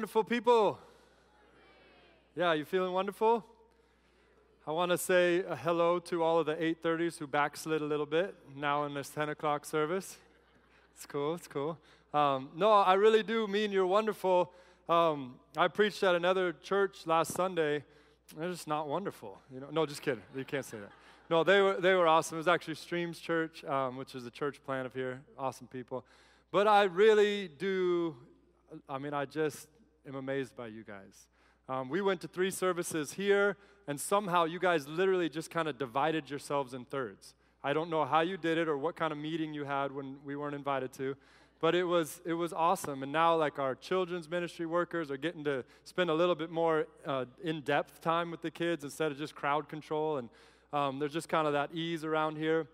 Wonderful people. Yeah, you feeling wonderful? I want to say a hello to all of the 830s who backslid a little bit now in this 10 o'clock service. It's cool, it's cool. Um, no, I really do mean you're wonderful. Um, I preached at another church last Sunday. They're just not wonderful. You know? No, just kidding. You can't say that. No, they were, they were awesome. It was actually Streams Church, um, which is a church plant of here. Awesome people. But I really do I mean, I just am amazed by you guys. Um, we went to three services here, and somehow you guys literally just kind of divided yourselves in thirds. I don't know how you did it or what kind of meeting you had when we weren't invited to, but it was it was awesome. And now, like our children's ministry workers are getting to spend a little bit more uh, in-depth time with the kids instead of just crowd control, and um, there's just kind of that ease around here.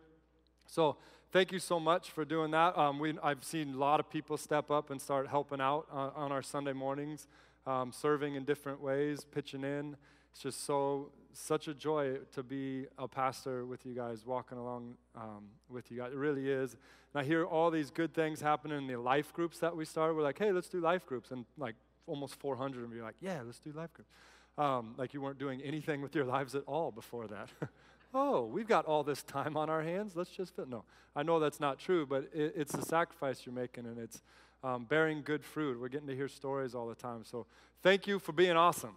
So thank you so much for doing that. Um, we, I've seen a lot of people step up and start helping out on, on our Sunday mornings, um, serving in different ways, pitching in. It's just so such a joy to be a pastor with you guys, walking along um, with you guys. It really is. And I hear all these good things happening in the life groups that we started. We're like, hey, let's do life groups, and like almost 400 of you are like, yeah, let's do life groups. Um, like you weren't doing anything with your lives at all before that. oh, we've got all this time on our hands. Let's just fit. No, I know that's not true, but it, it's the sacrifice you're making and it's um, bearing good fruit. We're getting to hear stories all the time. So thank you for being awesome.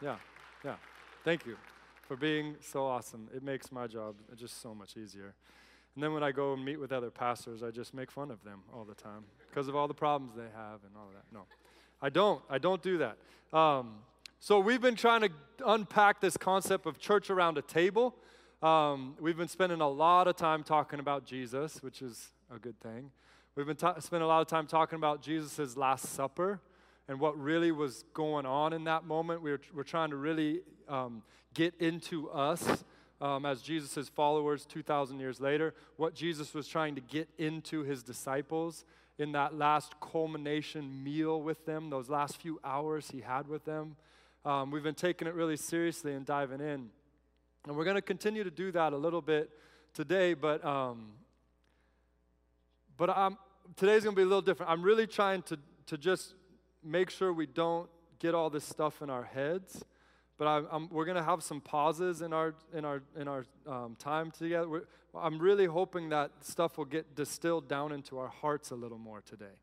Yeah, yeah. Thank you for being so awesome. It makes my job just so much easier. And then when I go and meet with other pastors, I just make fun of them all the time because of all the problems they have and all of that. No, I don't. I don't do that. Um, so, we've been trying to unpack this concept of church around a table. Um, we've been spending a lot of time talking about Jesus, which is a good thing. We've been ta- spending a lot of time talking about Jesus' Last Supper and what really was going on in that moment. We're, we're trying to really um, get into us um, as Jesus' followers 2,000 years later, what Jesus was trying to get into his disciples in that last culmination meal with them, those last few hours he had with them. Um, we've been taking it really seriously and diving in. And we're going to continue to do that a little bit today, but, um, but I'm, today's going to be a little different. I'm really trying to, to just make sure we don't get all this stuff in our heads. But I'm, I'm, we're going to have some pauses in our, in our, in our um, time together. We're, I'm really hoping that stuff will get distilled down into our hearts a little more today.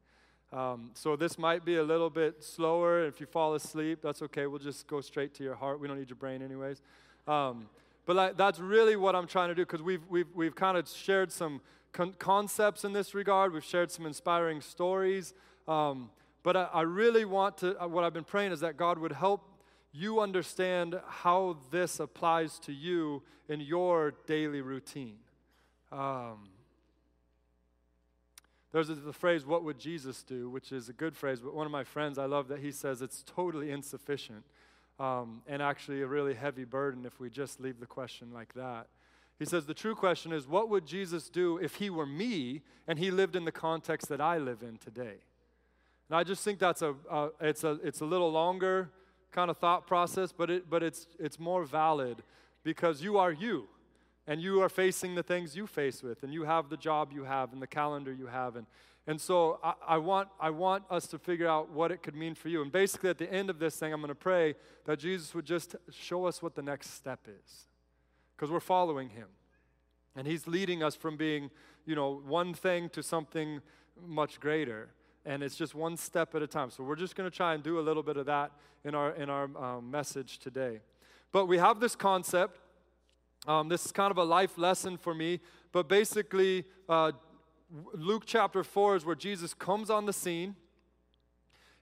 Um, so this might be a little bit slower. If you fall asleep, that's okay. We'll just go straight to your heart. We don't need your brain, anyways. Um, but like, that's really what I'm trying to do because we've, we've, we've kind of shared some con- concepts in this regard. We've shared some inspiring stories. Um, but I, I, really want to, uh, what I've been praying is that God would help you understand how this applies to you in your daily routine. Um, there's the phrase, what would Jesus do, which is a good phrase, but one of my friends, I love that he says it's totally insufficient um, and actually a really heavy burden if we just leave the question like that. He says the true question is, what would Jesus do if he were me and he lived in the context that I live in today? And I just think that's a, it's a, it's a little longer kind of thought process, but, it, but it's, it's more valid because you are you and you are facing the things you face with, and you have the job you have, and the calendar you have. And, and so I, I, want, I want us to figure out what it could mean for you. And basically, at the end of this thing, I'm going to pray that Jesus would just show us what the next step is, because we're following him. And he's leading us from being, you know, one thing to something much greater. And it's just one step at a time. So we're just going to try and do a little bit of that in our, in our um, message today. But we have this concept um, this is kind of a life lesson for me, but basically, uh, Luke chapter 4 is where Jesus comes on the scene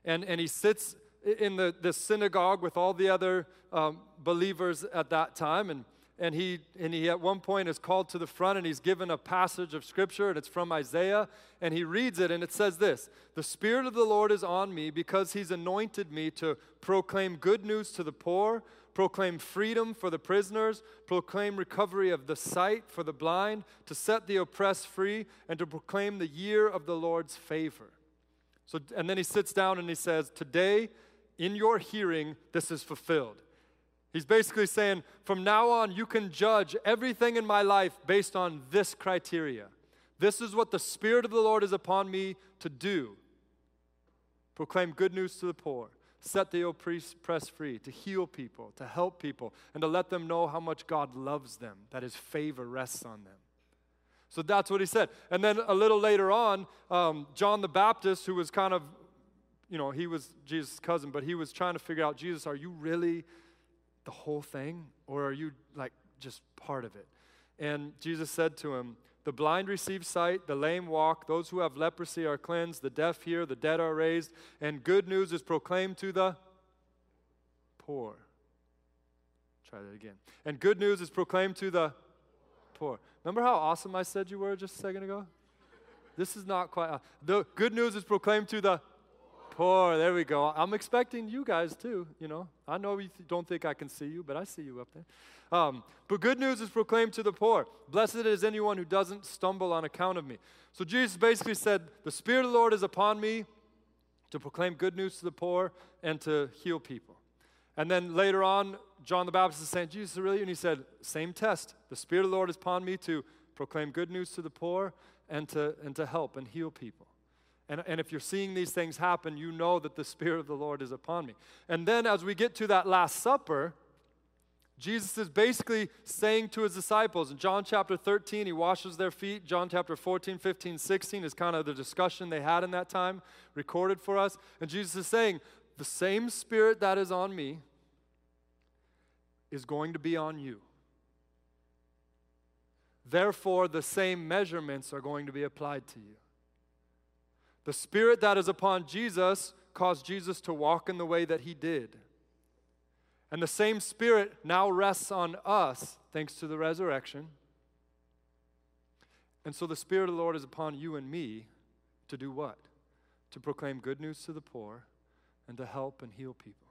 and, and he sits in the, the synagogue with all the other um, believers at that time. And, and, he, and he, at one point, is called to the front and he's given a passage of scripture, and it's from Isaiah. And he reads it, and it says this The Spirit of the Lord is on me because he's anointed me to proclaim good news to the poor proclaim freedom for the prisoners, proclaim recovery of the sight for the blind, to set the oppressed free, and to proclaim the year of the Lord's favor. So, and then he sits down and he says, Today, in your hearing, this is fulfilled. He's basically saying, From now on, you can judge everything in my life based on this criteria. This is what the Spirit of the Lord is upon me to do proclaim good news to the poor, set the oppressed free, to heal people, to help people, and to let them know how much God loves them, that His favor rests on them. So that's what he said. And then a little later on, um, John the Baptist, who was kind of, you know, he was Jesus' cousin, but he was trying to figure out, Jesus, are you really the whole thing? Or are you like just part of it? And Jesus said to him, the blind receive sight, the lame walk, those who have leprosy are cleansed, the deaf hear, the dead are raised, and good news is proclaimed to the poor. Try that again. And good news is proclaimed to the poor. Remember how awesome I said you were just a second ago? This is not quite. Uh, the good news is proclaimed to the poor. There we go. I'm expecting you guys too. You know, I know you don't think I can see you, but I see you up there. Um, but good news is proclaimed to the poor. Blessed is anyone who doesn't stumble on account of me. So Jesus basically said, The Spirit of the Lord is upon me to proclaim good news to the poor and to heal people. And then later on, John the Baptist is saying, Jesus, really? And he said, Same test. The Spirit of the Lord is upon me to proclaim good news to the poor and to, and to help and heal people. And, and if you're seeing these things happen, you know that the Spirit of the Lord is upon me. And then as we get to that Last Supper, Jesus is basically saying to his disciples in John chapter 13, he washes their feet. John chapter 14, 15, 16 is kind of the discussion they had in that time, recorded for us. And Jesus is saying, The same spirit that is on me is going to be on you. Therefore, the same measurements are going to be applied to you. The spirit that is upon Jesus caused Jesus to walk in the way that he did. And the same Spirit now rests on us thanks to the resurrection. And so the Spirit of the Lord is upon you and me to do what? To proclaim good news to the poor and to help and heal people.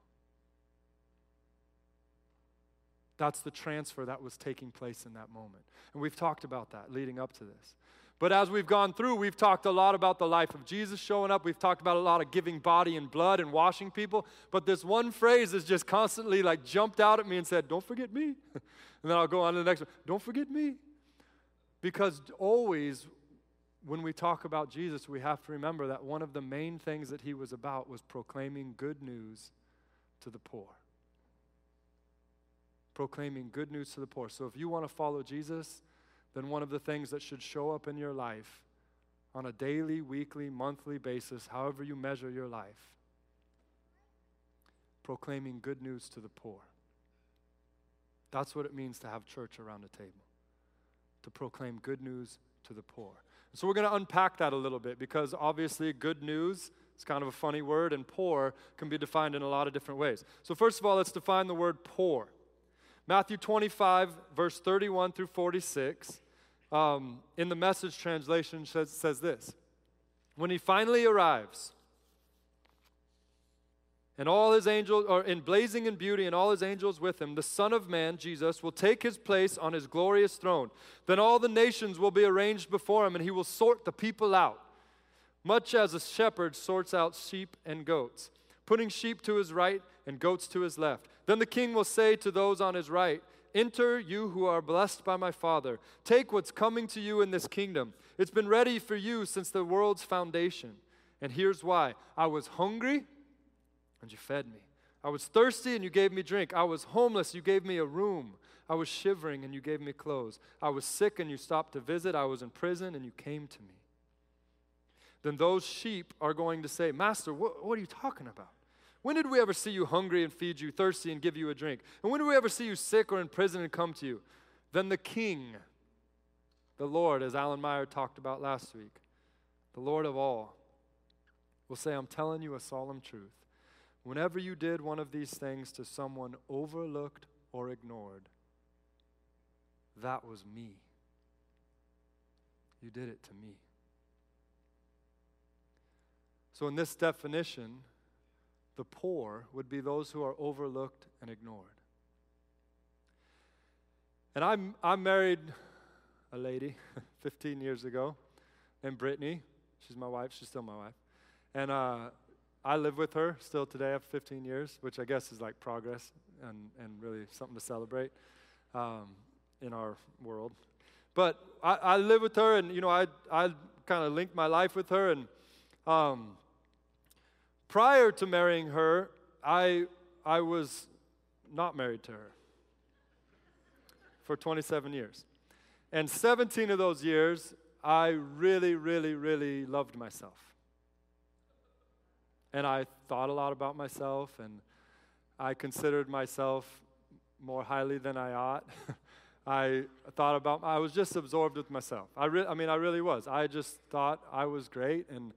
That's the transfer that was taking place in that moment. And we've talked about that leading up to this. But as we've gone through, we've talked a lot about the life of Jesus showing up. We've talked about a lot of giving body and blood and washing people. But this one phrase has just constantly like jumped out at me and said, Don't forget me. and then I'll go on to the next one. Don't forget me. Because always when we talk about Jesus, we have to remember that one of the main things that he was about was proclaiming good news to the poor. Proclaiming good news to the poor. So if you want to follow Jesus, then one of the things that should show up in your life on a daily, weekly, monthly basis, however you measure your life, proclaiming good news to the poor. That's what it means to have church around a table, to proclaim good news to the poor. So we're going to unpack that a little bit because obviously good news is kind of a funny word and poor can be defined in a lot of different ways. So first of all, let's define the word poor. Matthew 25, verse 31 through 46, um, in the message translation says, says this When he finally arrives, and all his angels, are in blazing in beauty, and all his angels with him, the Son of Man, Jesus, will take his place on his glorious throne. Then all the nations will be arranged before him, and he will sort the people out, much as a shepherd sorts out sheep and goats, putting sheep to his right and goats to his left. Then the king will say to those on his right, Enter, you who are blessed by my Father. Take what's coming to you in this kingdom. It's been ready for you since the world's foundation. And here's why I was hungry, and you fed me. I was thirsty, and you gave me drink. I was homeless, you gave me a room. I was shivering, and you gave me clothes. I was sick, and you stopped to visit. I was in prison, and you came to me. Then those sheep are going to say, Master, what, what are you talking about? When did we ever see you hungry and feed you, thirsty and give you a drink? And when did we ever see you sick or in prison and come to you? Then the King, the Lord, as Alan Meyer talked about last week, the Lord of all, will say, I'm telling you a solemn truth. Whenever you did one of these things to someone overlooked or ignored, that was me. You did it to me. So, in this definition, the poor would be those who are overlooked and ignored. And I'm, I married a lady 15 years ago named Brittany. She's my wife. She's still my wife. And uh, I live with her still today after 15 years, which I guess is like progress and, and really something to celebrate um, in our world. But I, I live with her, and you know, I I kind of linked my life with her, and um, prior to marrying her, I I was not married to her for 27 years, and 17 of those years, I really, really, really loved myself, and I thought a lot about myself, and I considered myself more highly than I ought. I thought about, I was just absorbed with myself. I, re- I mean, I really was. I just thought I was great, and,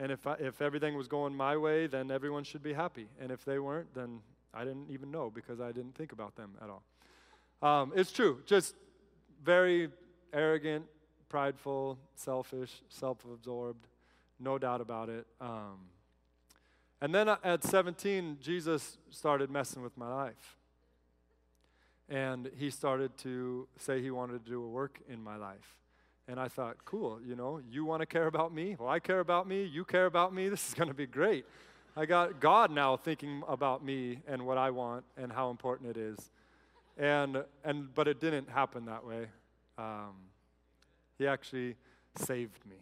and if, I, if everything was going my way, then everyone should be happy. And if they weren't, then I didn't even know because I didn't think about them at all. Um, it's true, just very arrogant, prideful, selfish, self absorbed, no doubt about it. Um, and then at 17, Jesus started messing with my life. And he started to say he wanted to do a work in my life. And I thought, cool, you know, you want to care about me? Well, I care about me. You care about me. This is going to be great. I got God now thinking about me and what I want and how important it is. And, and, but it didn't happen that way. Um, he actually saved me.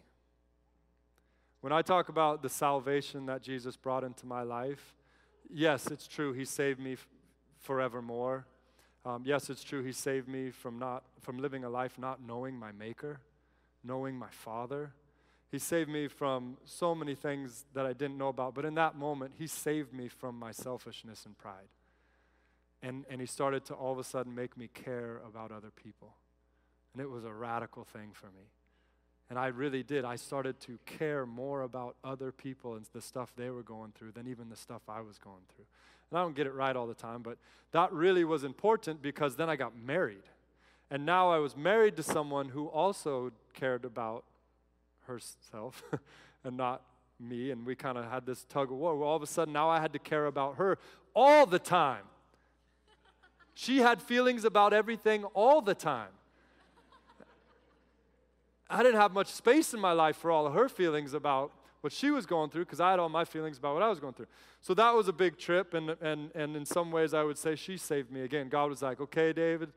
When I talk about the salvation that Jesus brought into my life, yes, it's true. He saved me f- forevermore. Um, yes, it's true. He saved me from not from living a life not knowing my Maker, knowing my Father. He saved me from so many things that I didn't know about. But in that moment, He saved me from my selfishness and pride. And, and He started to all of a sudden make me care about other people. And it was a radical thing for me. And I really did. I started to care more about other people and the stuff they were going through than even the stuff I was going through. And I don't get it right all the time, but that really was important because then I got married. And now I was married to someone who also cared about herself and not me. And we kind of had this tug of war. Well, all of a sudden, now I had to care about her all the time. She had feelings about everything all the time. I didn't have much space in my life for all of her feelings about what she was going through because I had all my feelings about what I was going through. So that was a big trip, and, and, and in some ways, I would say she saved me. Again, God was like, okay, David,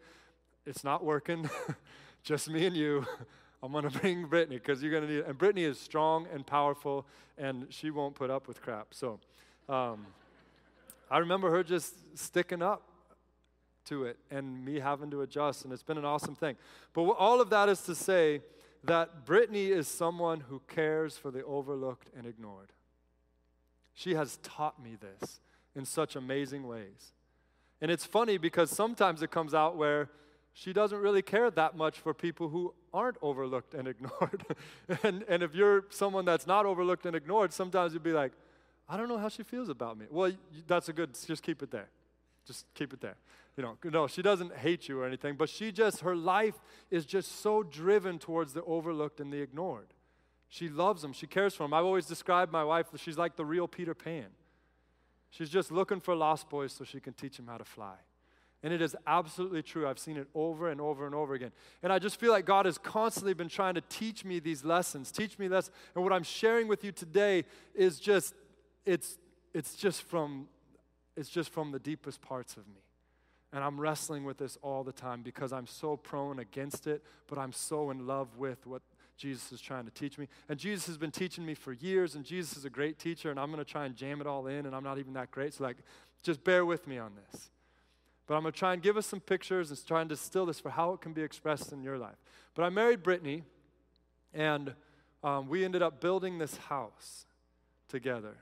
it's not working. Just me and you. I'm going to bring Brittany because you're going to need it. And Brittany is strong and powerful, and she won't put up with crap. So um, I remember her just sticking up to it and me having to adjust, and it's been an awesome thing. But all of that is to say, that Brittany is someone who cares for the overlooked and ignored. She has taught me this in such amazing ways. And it's funny because sometimes it comes out where she doesn't really care that much for people who aren't overlooked and ignored. and, and if you're someone that's not overlooked and ignored, sometimes you'd be like, I don't know how she feels about me. Well, that's a good, just keep it there. Just keep it there you know, no, she doesn't hate you or anything, but she just, her life is just so driven towards the overlooked and the ignored. She loves them, she cares for them. I've always described my wife, she's like the real Peter Pan. She's just looking for lost boys so she can teach them how to fly. And it is absolutely true. I've seen it over and over and over again. And I just feel like God has constantly been trying to teach me these lessons, teach me lessons. And what I'm sharing with you today is just, it's, it's just from, it's just from the deepest parts of me. And I'm wrestling with this all the time because I'm so prone against it, but I'm so in love with what Jesus is trying to teach me. And Jesus has been teaching me for years, and Jesus is a great teacher, and I'm going to try and jam it all in, and I'm not even that great. So, like, just bear with me on this. But I'm going to try and give us some pictures and try and distill this for how it can be expressed in your life. But I married Brittany, and um, we ended up building this house together.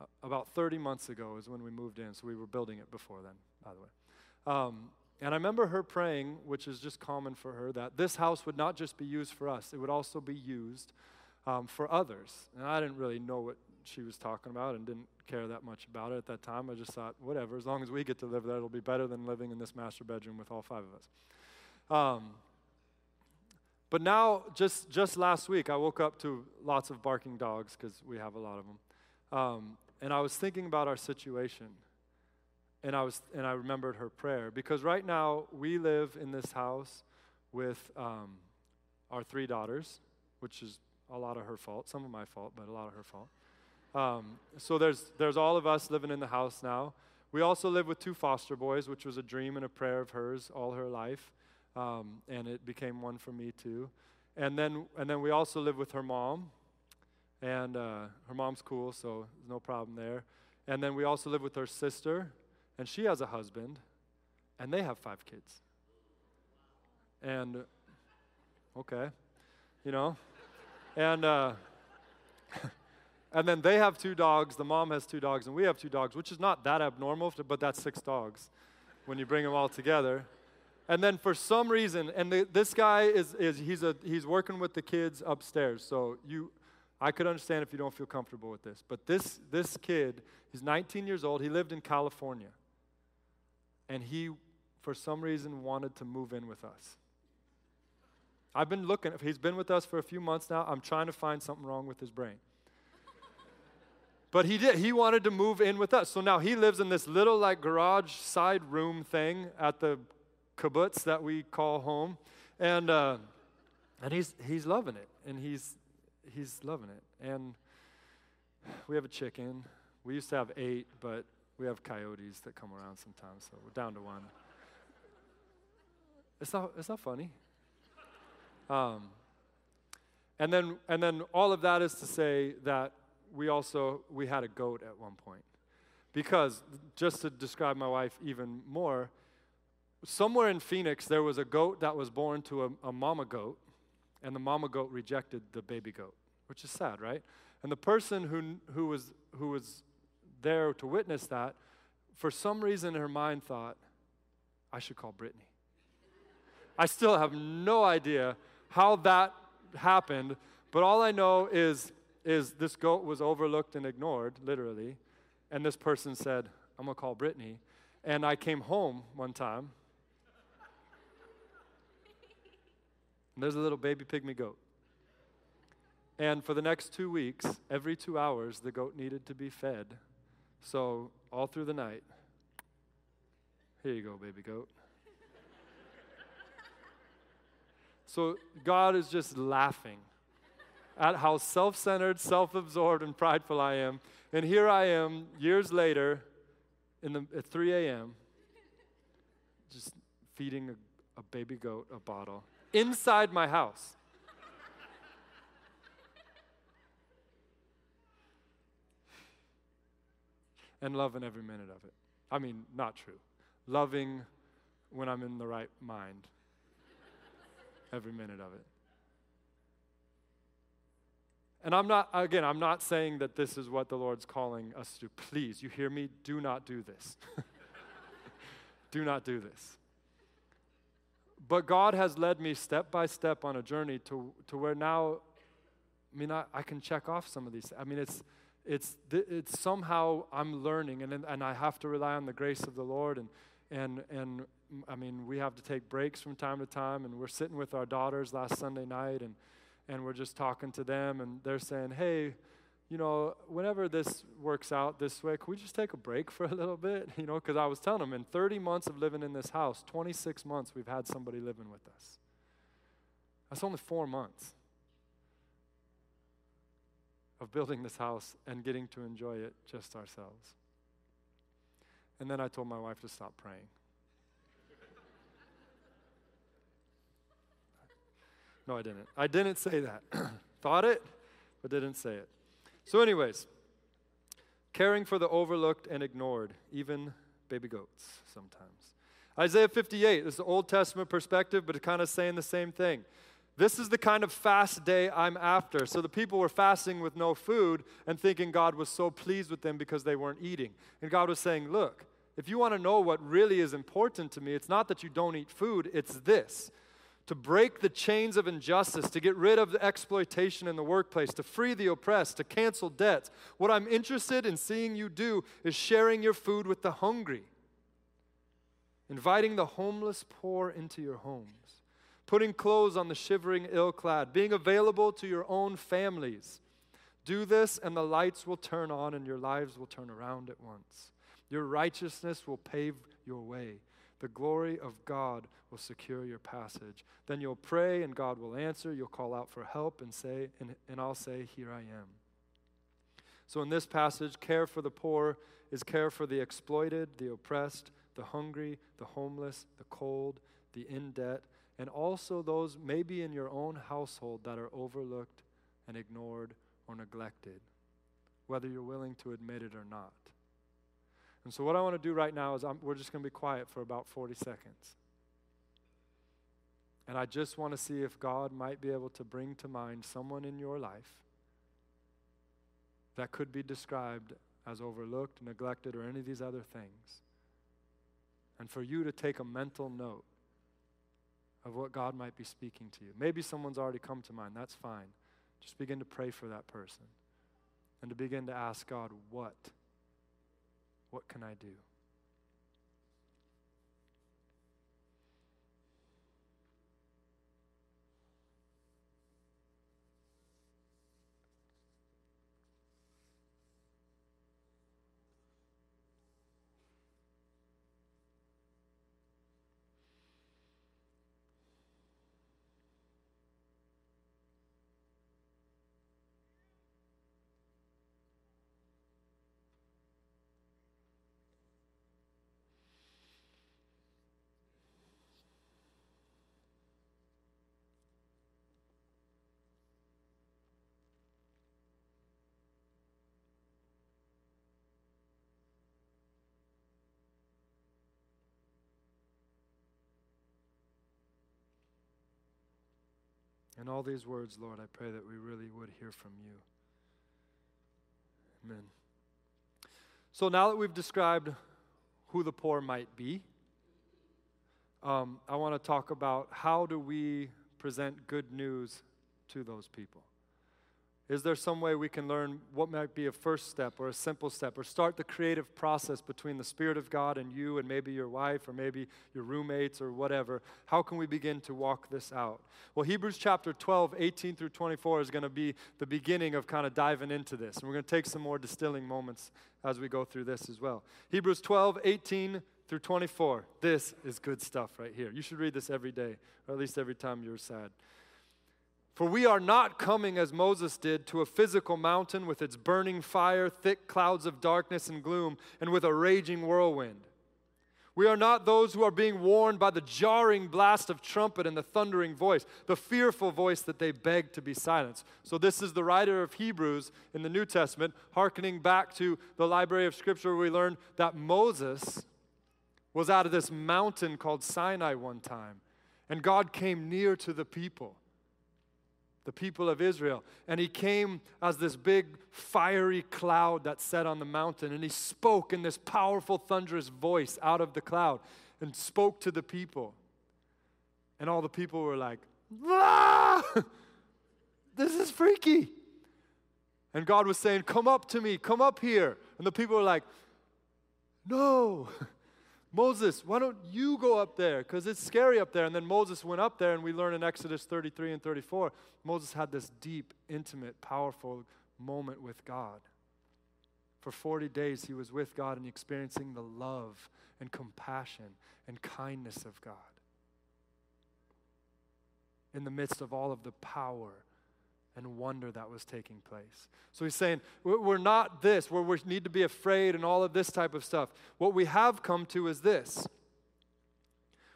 Uh, about 30 months ago is when we moved in, so we were building it before then, by the way. Um, and I remember her praying, which is just common for her, that this house would not just be used for us, it would also be used um, for others. And I didn't really know what she was talking about and didn't care that much about it at that time. I just thought, whatever, as long as we get to live there, it'll be better than living in this master bedroom with all five of us. Um, but now, just, just last week, I woke up to lots of barking dogs because we have a lot of them. Um, and I was thinking about our situation and I was and I remembered her prayer because right now we live in this house with um, our three daughters, which is a lot of her fault, some of my fault, but a lot of her fault. Um, so there's there's all of us living in the house now. We also live with two foster boys, which was a dream and a prayer of hers all her life. um, and it became one for me too. And then, and then we also live with her mom, and uh, her mom's cool, so there's no problem there. And then we also live with her sister, and she has a husband, and they have five kids. And, okay, you know, and, uh, and then they have two dogs, the mom has two dogs, and we have two dogs, which is not that abnormal, but that's six dogs when you bring them all together. And then for some reason, and the, this guy is, is he's, a, he's working with the kids upstairs. So you, I could understand if you don't feel comfortable with this. But this, this kid, he's 19 years old. He lived in California. And he, for some reason, wanted to move in with us. I've been looking, he's been with us for a few months now. I'm trying to find something wrong with his brain. But he did. He wanted to move in with us. So now he lives in this little like garage side room thing at the kibbutz that we call home, and uh, and he's he's loving it, and he's he's loving it. And we have a chicken. We used to have eight, but we have coyotes that come around sometimes, so we're down to one. It's not it's not funny. Um, and then and then all of that is to say that we also we had a goat at one point because just to describe my wife even more somewhere in Phoenix, there was a goat that was born to a, a, mama goat, and the mama goat rejected the baby goat, which is sad, right? And the person who, who, was, who was there to witness that, for some reason her mind thought, I should call Brittany. I still have no idea how that happened, but all I know is, is this goat was overlooked and ignored, literally, and this person said, I'm gonna call Brittany. And I came home one time And there's a little baby pygmy goat. And for the next two weeks, every two hours, the goat needed to be fed. So, all through the night, here you go, baby goat. so, God is just laughing at how self centered, self absorbed, and prideful I am. And here I am, years later, in the, at 3 a.m., just feeding a, a baby goat a bottle inside my house. and loving every minute of it. I mean, not true. Loving when I'm in the right mind, every minute of it. And I'm not, again, I'm not saying that this is what the Lord's calling us to. Please, you hear me? Do not do this. do not do this. But God has led me step by step on a journey to, to where now, I mean, I, I can check off some of these. I mean, it's, it's, it's somehow I'm learning, and, and I have to rely on the grace of the Lord. And, and, and I mean, we have to take breaks from time to time, and we're sitting with our daughters last Sunday night, and, and we're just talking to them, and they're saying, hey, you know, whenever this works out this way, can we just take a break for a little bit? You know, because I was telling them in 30 months of living in this house, 26 months we've had somebody living with us. That's only four months of building this house and getting to enjoy it just ourselves. And then I told my wife to stop praying. No, I didn't. I didn't say that. Thought it, but didn't say it. So, anyways, caring for the overlooked and ignored, even baby goats sometimes. Isaiah 58 is the Old Testament perspective, but it's kind of saying the same thing. This is the kind of fast day I'm after. So the people were fasting with no food and thinking God was so pleased with them because they weren't eating. And God was saying, Look, if you want to know what really is important to me, it's not that you don't eat food, it's this to break the chains of injustice, to get rid of the exploitation in the workplace, to free the oppressed, to cancel debts. What I'm interested in seeing you do is sharing your food with the hungry, inviting the homeless poor into your homes, putting clothes on the shivering ill clad, being available to your own families. Do this, and the lights will turn on, and your lives will turn around at once. Your righteousness will pave your way. The glory of God will secure your passage. Then you'll pray and God will answer. You'll call out for help and say, and, and I'll say, Here I am. So in this passage, care for the poor is care for the exploited, the oppressed, the hungry, the homeless, the cold, the in debt, and also those maybe in your own household that are overlooked and ignored or neglected, whether you're willing to admit it or not. And so, what I want to do right now is I'm, we're just going to be quiet for about 40 seconds. And I just want to see if God might be able to bring to mind someone in your life that could be described as overlooked, neglected, or any of these other things. And for you to take a mental note of what God might be speaking to you. Maybe someone's already come to mind. That's fine. Just begin to pray for that person and to begin to ask God, what? What can I do? In all these words, Lord, I pray that we really would hear from you. Amen. So now that we've described who the poor might be, um, I want to talk about how do we present good news to those people. Is there some way we can learn what might be a first step or a simple step or start the creative process between the Spirit of God and you and maybe your wife or maybe your roommates or whatever? How can we begin to walk this out? Well, Hebrews chapter 12, 18 through 24 is going to be the beginning of kind of diving into this. And we're going to take some more distilling moments as we go through this as well. Hebrews 12, 18 through 24. This is good stuff right here. You should read this every day, or at least every time you're sad. For we are not coming as Moses did to a physical mountain with its burning fire, thick clouds of darkness and gloom, and with a raging whirlwind. We are not those who are being warned by the jarring blast of trumpet and the thundering voice, the fearful voice that they beg to be silenced. So, this is the writer of Hebrews in the New Testament, hearkening back to the library of Scripture where we learn that Moses was out of this mountain called Sinai one time, and God came near to the people the people of Israel. And he came as this big fiery cloud that sat on the mountain. And he spoke in this powerful, thunderous voice out of the cloud and spoke to the people. And all the people were like, ah! This is freaky. And God was saying, Come up to me, come up here. And the people were like, No. Moses, why don't you go up there? Because it's scary up there. And then Moses went up there, and we learn in Exodus 33 and 34, Moses had this deep, intimate, powerful moment with God. For 40 days, he was with God and experiencing the love and compassion and kindness of God in the midst of all of the power and wonder that was taking place. So he's saying, we're not this, where we need to be afraid and all of this type of stuff. What we have come to is this.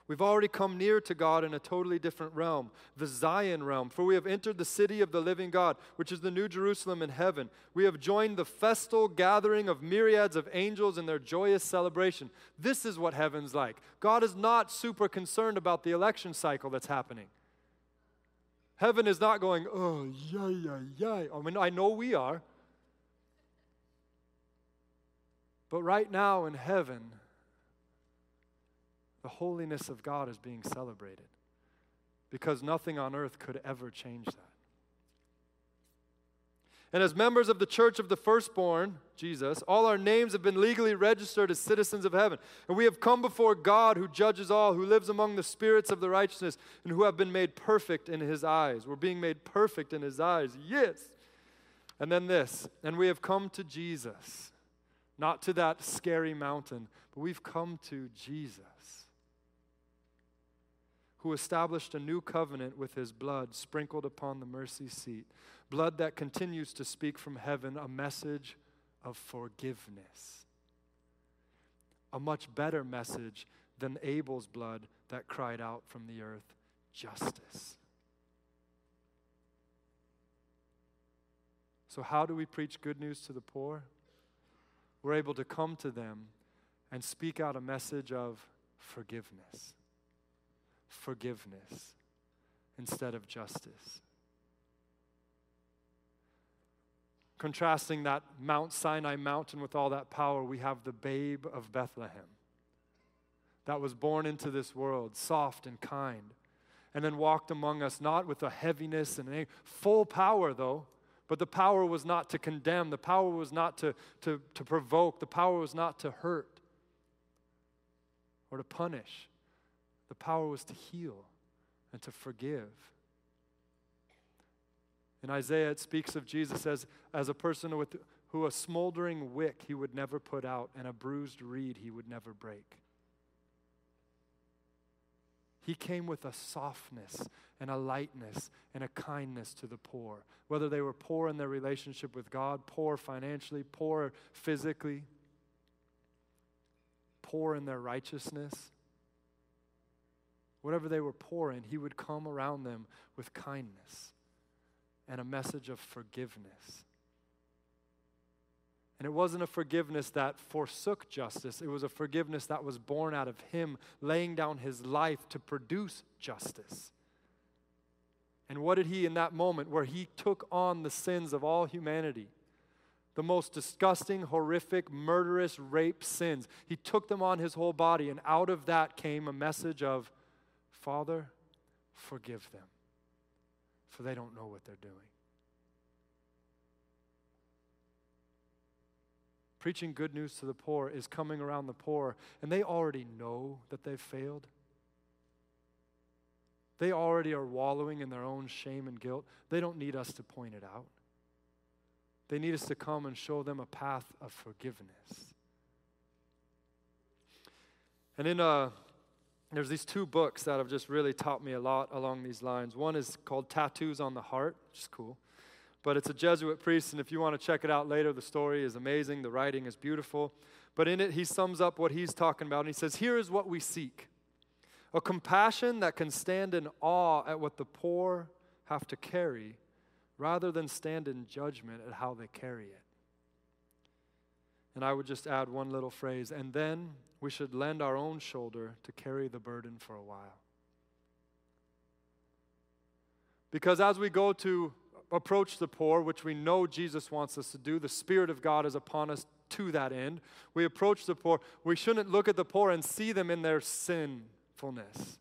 We've already come near to God in a totally different realm, the Zion realm, for we have entered the city of the living God, which is the New Jerusalem in heaven. We have joined the festal gathering of myriads of angels in their joyous celebration. This is what heaven's like. God is not super concerned about the election cycle that's happening. Heaven is not going, oh, yeah, yeah, yeah. I mean, I know we are. But right now in heaven, the holiness of God is being celebrated because nothing on earth could ever change that. And as members of the church of the firstborn, Jesus, all our names have been legally registered as citizens of heaven. And we have come before God who judges all, who lives among the spirits of the righteousness, and who have been made perfect in his eyes. We're being made perfect in his eyes. Yes. And then this, and we have come to Jesus, not to that scary mountain, but we've come to Jesus who established a new covenant with his blood sprinkled upon the mercy seat blood that continues to speak from heaven a message of forgiveness. A much better message than Abel's blood that cried out from the earth justice. So, how do we preach good news to the poor? We're able to come to them and speak out a message of forgiveness. Forgiveness instead of justice. Contrasting that Mount Sinai mountain with all that power, we have the babe of Bethlehem that was born into this world, soft and kind, and then walked among us, not with a heaviness and a full power, though. But the power was not to condemn, the power was not to, to, to provoke, the power was not to hurt or to punish. The power was to heal and to forgive. In Isaiah, it speaks of Jesus as, as a person with, who a smoldering wick he would never put out and a bruised reed he would never break. He came with a softness and a lightness and a kindness to the poor, whether they were poor in their relationship with God, poor financially, poor physically, poor in their righteousness. Whatever they were poor in, He would come around them with kindness and a message of forgiveness. And it wasn't a forgiveness that forsook justice, it was a forgiveness that was born out of Him laying down His life to produce justice. And what did He, in that moment where He took on the sins of all humanity, the most disgusting, horrific, murderous rape sins, He took them on His whole body, and out of that came a message of, Father, forgive them for they don't know what they're doing. Preaching good news to the poor is coming around the poor, and they already know that they've failed. They already are wallowing in their own shame and guilt. They don't need us to point it out. They need us to come and show them a path of forgiveness. And in uh, there's these two books that have just really taught me a lot along these lines. One is called Tattoos on the Heart, which is cool. But it's a Jesuit priest, and if you want to check it out later, the story is amazing. The writing is beautiful. But in it, he sums up what he's talking about, and he says, Here is what we seek a compassion that can stand in awe at what the poor have to carry rather than stand in judgment at how they carry it. And I would just add one little phrase, and then we should lend our own shoulder to carry the burden for a while. Because as we go to approach the poor, which we know Jesus wants us to do, the Spirit of God is upon us to that end. We approach the poor. We shouldn't look at the poor and see them in their sinfulness,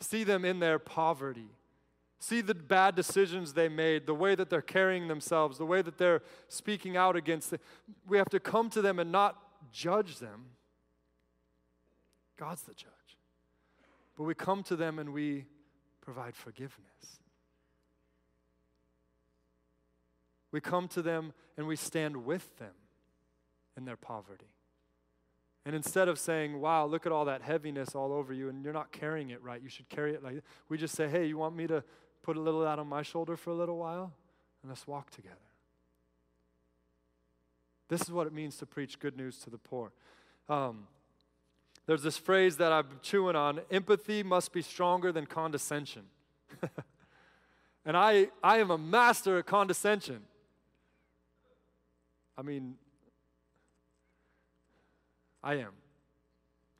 see them in their poverty, see the bad decisions they made, the way that they're carrying themselves, the way that they're speaking out against. We have to come to them and not judge them. God's the judge. But we come to them and we provide forgiveness. We come to them and we stand with them in their poverty. And instead of saying, wow, look at all that heaviness all over you and you're not carrying it right, you should carry it like we just say, hey, you want me to put a little that on my shoulder for a little while? And let's walk together. This is what it means to preach good news to the poor. Um, there's this phrase that I've been chewing on empathy must be stronger than condescension. and I, I am a master at condescension. I mean, I am.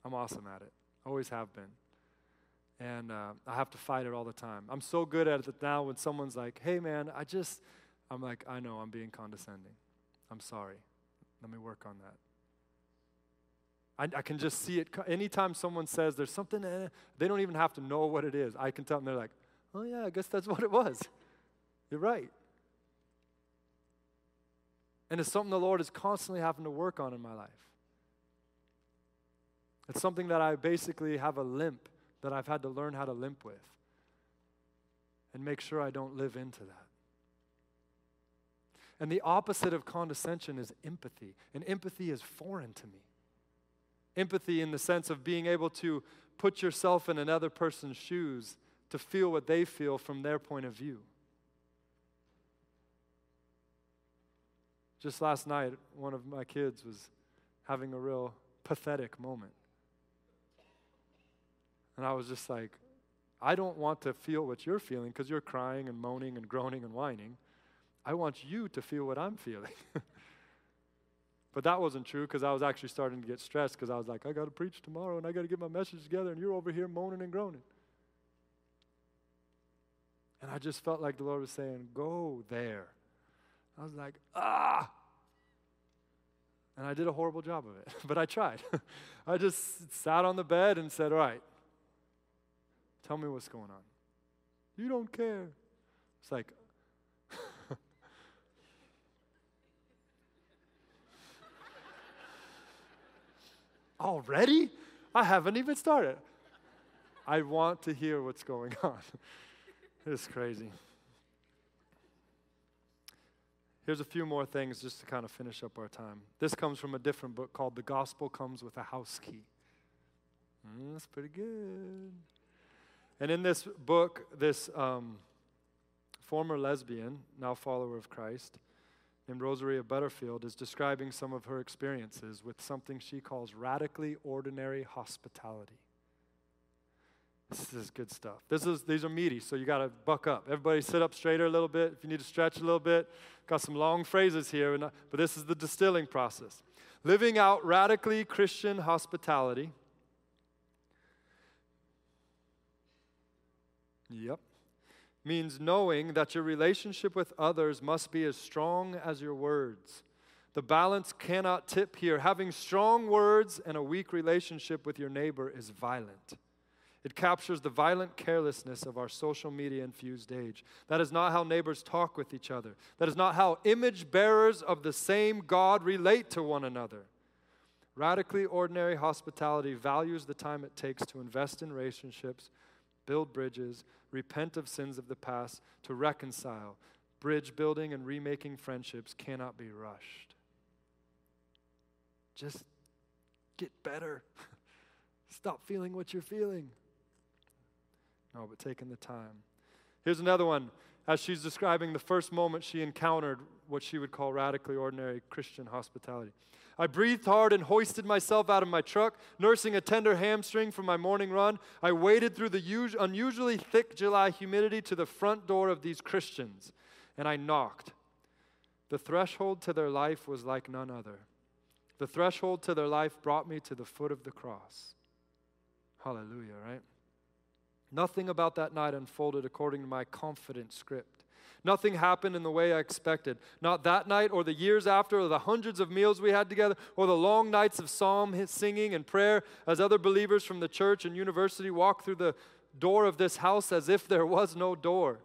I'm awesome at it. Always have been. And uh, I have to fight it all the time. I'm so good at it now when someone's like, hey man, I just, I'm like, I know I'm being condescending. I'm sorry. Let me work on that. I, I can just see it. Anytime someone says there's something, eh, they don't even have to know what it is. I can tell them, they're like, oh, yeah, I guess that's what it was. You're right. And it's something the Lord is constantly having to work on in my life. It's something that I basically have a limp that I've had to learn how to limp with and make sure I don't live into that. And the opposite of condescension is empathy. And empathy is foreign to me. Empathy, in the sense of being able to put yourself in another person's shoes to feel what they feel from their point of view. Just last night, one of my kids was having a real pathetic moment. And I was just like, I don't want to feel what you're feeling because you're crying and moaning and groaning and whining. I want you to feel what I'm feeling. but that wasn't true because I was actually starting to get stressed because I was like, I got to preach tomorrow and I got to get my message together, and you're over here moaning and groaning. And I just felt like the Lord was saying, Go there. I was like, Ah! And I did a horrible job of it, but I tried. I just sat on the bed and said, All right, tell me what's going on. You don't care. It's like, already? I haven't even started. I want to hear what's going on. it's crazy. Here's a few more things just to kind of finish up our time. This comes from a different book called The Gospel Comes with a House Key. Mm, that's pretty good. And in this book, this um, former lesbian, now follower of Christ, named Rosaria Butterfield, is describing some of her experiences with something she calls radically ordinary hospitality. This is good stuff. This is, these are meaty, so you got to buck up. Everybody sit up straighter a little bit. If you need to stretch a little bit, got some long phrases here, but this is the distilling process. Living out radically Christian hospitality. Yep. Means knowing that your relationship with others must be as strong as your words. The balance cannot tip here. Having strong words and a weak relationship with your neighbor is violent. It captures the violent carelessness of our social media infused age. That is not how neighbors talk with each other. That is not how image bearers of the same God relate to one another. Radically ordinary hospitality values the time it takes to invest in relationships, build bridges, repent of sins of the past, to reconcile. Bridge building and remaking friendships cannot be rushed. Just get better. Stop feeling what you're feeling. No, but taking the time. Here's another one. As she's describing the first moment she encountered what she would call radically ordinary Christian hospitality. I breathed hard and hoisted myself out of my truck, nursing a tender hamstring from my morning run. I waded through the unusually thick July humidity to the front door of these Christians, and I knocked. The threshold to their life was like none other. The threshold to their life brought me to the foot of the cross. Hallelujah, right? Nothing about that night unfolded according to my confident script. Nothing happened in the way I expected. Not that night, or the years after, or the hundreds of meals we had together, or the long nights of psalm singing and prayer as other believers from the church and university walked through the door of this house as if there was no door.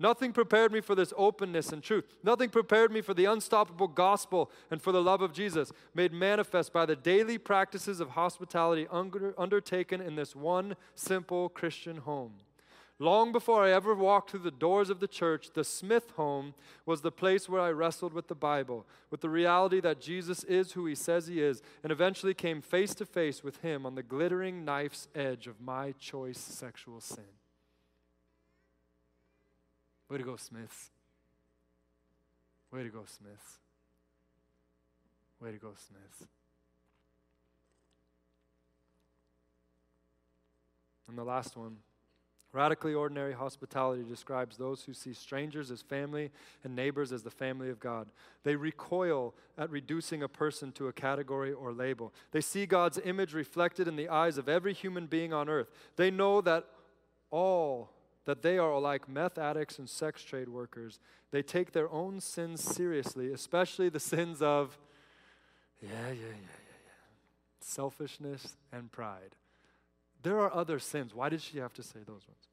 Nothing prepared me for this openness and truth. Nothing prepared me for the unstoppable gospel and for the love of Jesus, made manifest by the daily practices of hospitality under, undertaken in this one simple Christian home. Long before I ever walked through the doors of the church, the Smith home was the place where I wrestled with the Bible, with the reality that Jesus is who he says he is, and eventually came face to face with him on the glittering knife's edge of my choice sexual sin. Way to go, Smiths. Way to go, Smiths. Way to go, Smiths. And the last one radically ordinary hospitality describes those who see strangers as family and neighbors as the family of God. They recoil at reducing a person to a category or label. They see God's image reflected in the eyes of every human being on earth. They know that all that they are like meth addicts and sex trade workers. They take their own sins seriously, especially the sins of, yeah, yeah, yeah, yeah, yeah, selfishness and pride. There are other sins. Why did she have to say those ones?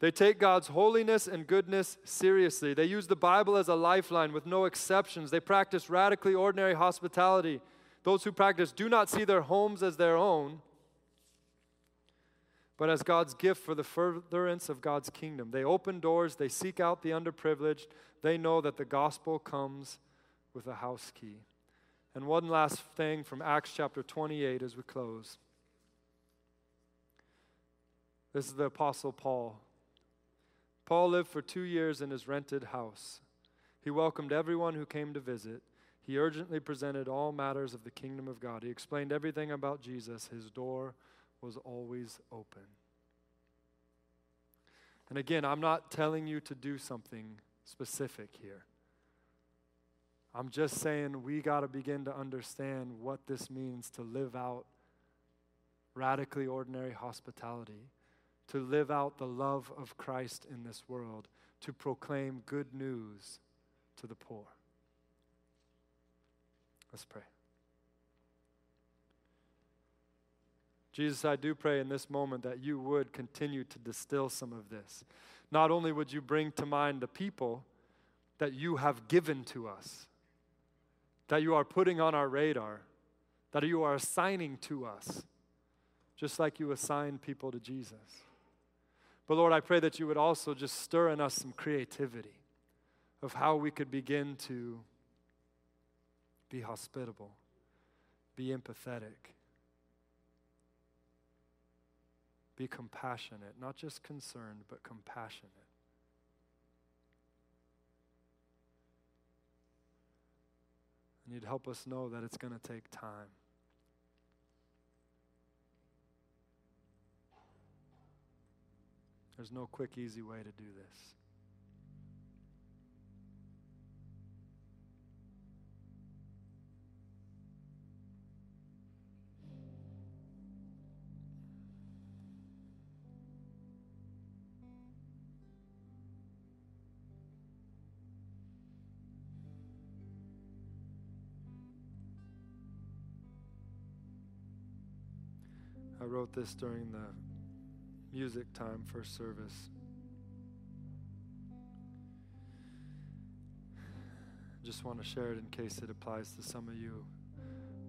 They take God's holiness and goodness seriously. They use the Bible as a lifeline with no exceptions. They practice radically ordinary hospitality. Those who practice do not see their homes as their own but as God's gift for the furtherance of God's kingdom. They open doors, they seek out the underprivileged, they know that the gospel comes with a house key. And one last thing from Acts chapter 28 as we close. This is the Apostle Paul. Paul lived for two years in his rented house. He welcomed everyone who came to visit. He urgently presented all matters of the kingdom of God. He explained everything about Jesus. His door was always open. And again, I'm not telling you to do something specific here. I'm just saying we got to begin to understand what this means to live out radically ordinary hospitality, to live out the love of Christ in this world, to proclaim good news to the poor. Let's pray. Jesus, I do pray in this moment that you would continue to distill some of this. Not only would you bring to mind the people that you have given to us, that you are putting on our radar, that you are assigning to us, just like you assign people to Jesus. But Lord, I pray that you would also just stir in us some creativity of how we could begin to be hospitable, be empathetic, be compassionate, not just concerned, but compassionate. And you'd help us know that it's going to take time. There's no quick, easy way to do this. I wrote this during the music time first service. Just want to share it in case it applies to some of you.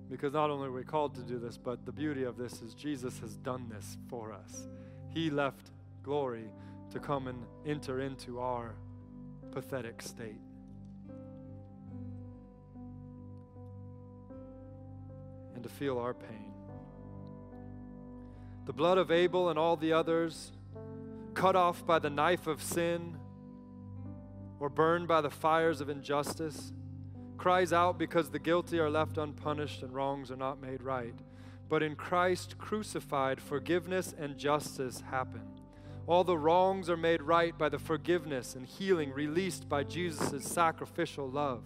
Because not only are we called to do this, but the beauty of this is Jesus has done this for us. He left glory to come and enter into our pathetic state. And to feel our pain. The blood of Abel and all the others, cut off by the knife of sin or burned by the fires of injustice, cries out because the guilty are left unpunished and wrongs are not made right. But in Christ crucified, forgiveness and justice happen. All the wrongs are made right by the forgiveness and healing released by Jesus' sacrificial love.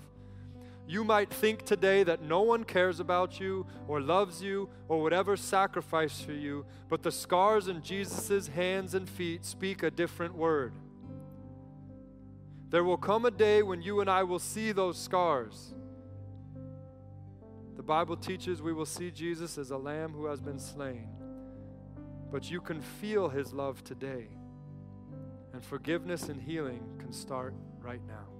You might think today that no one cares about you or loves you or would ever sacrifice for you, but the scars in Jesus' hands and feet speak a different word. There will come a day when you and I will see those scars. The Bible teaches we will see Jesus as a lamb who has been slain. But you can feel his love today. And forgiveness and healing can start right now.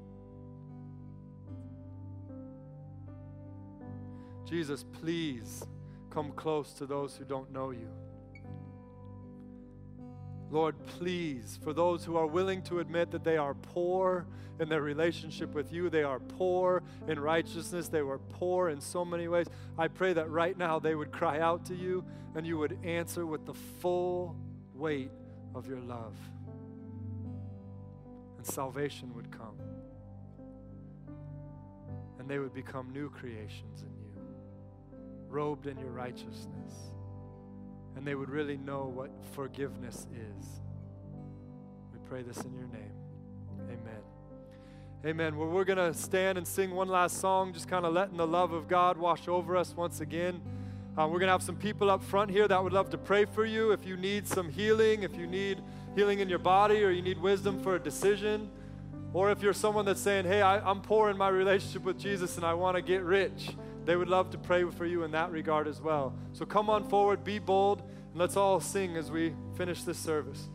Jesus, please come close to those who don't know you. Lord, please, for those who are willing to admit that they are poor in their relationship with you, they are poor in righteousness, they were poor in so many ways, I pray that right now they would cry out to you and you would answer with the full weight of your love. And salvation would come. And they would become new creations in robed in your righteousness. And they would really know what forgiveness is. We pray this in your name. Amen. Amen. Well, we're going to stand and sing one last song, just kind of letting the love of God wash over us once again. Uh, we're going to have some people up front here that would love to pray for you. If you need some healing, if you need healing in your body, or you need wisdom for a decision, or if you're someone that's saying, hey, I, I'm poor in my relationship with Jesus and I want to get rich they would love to pray for you in that regard as well. So come on forward, be bold, and let's all sing as we finish this service.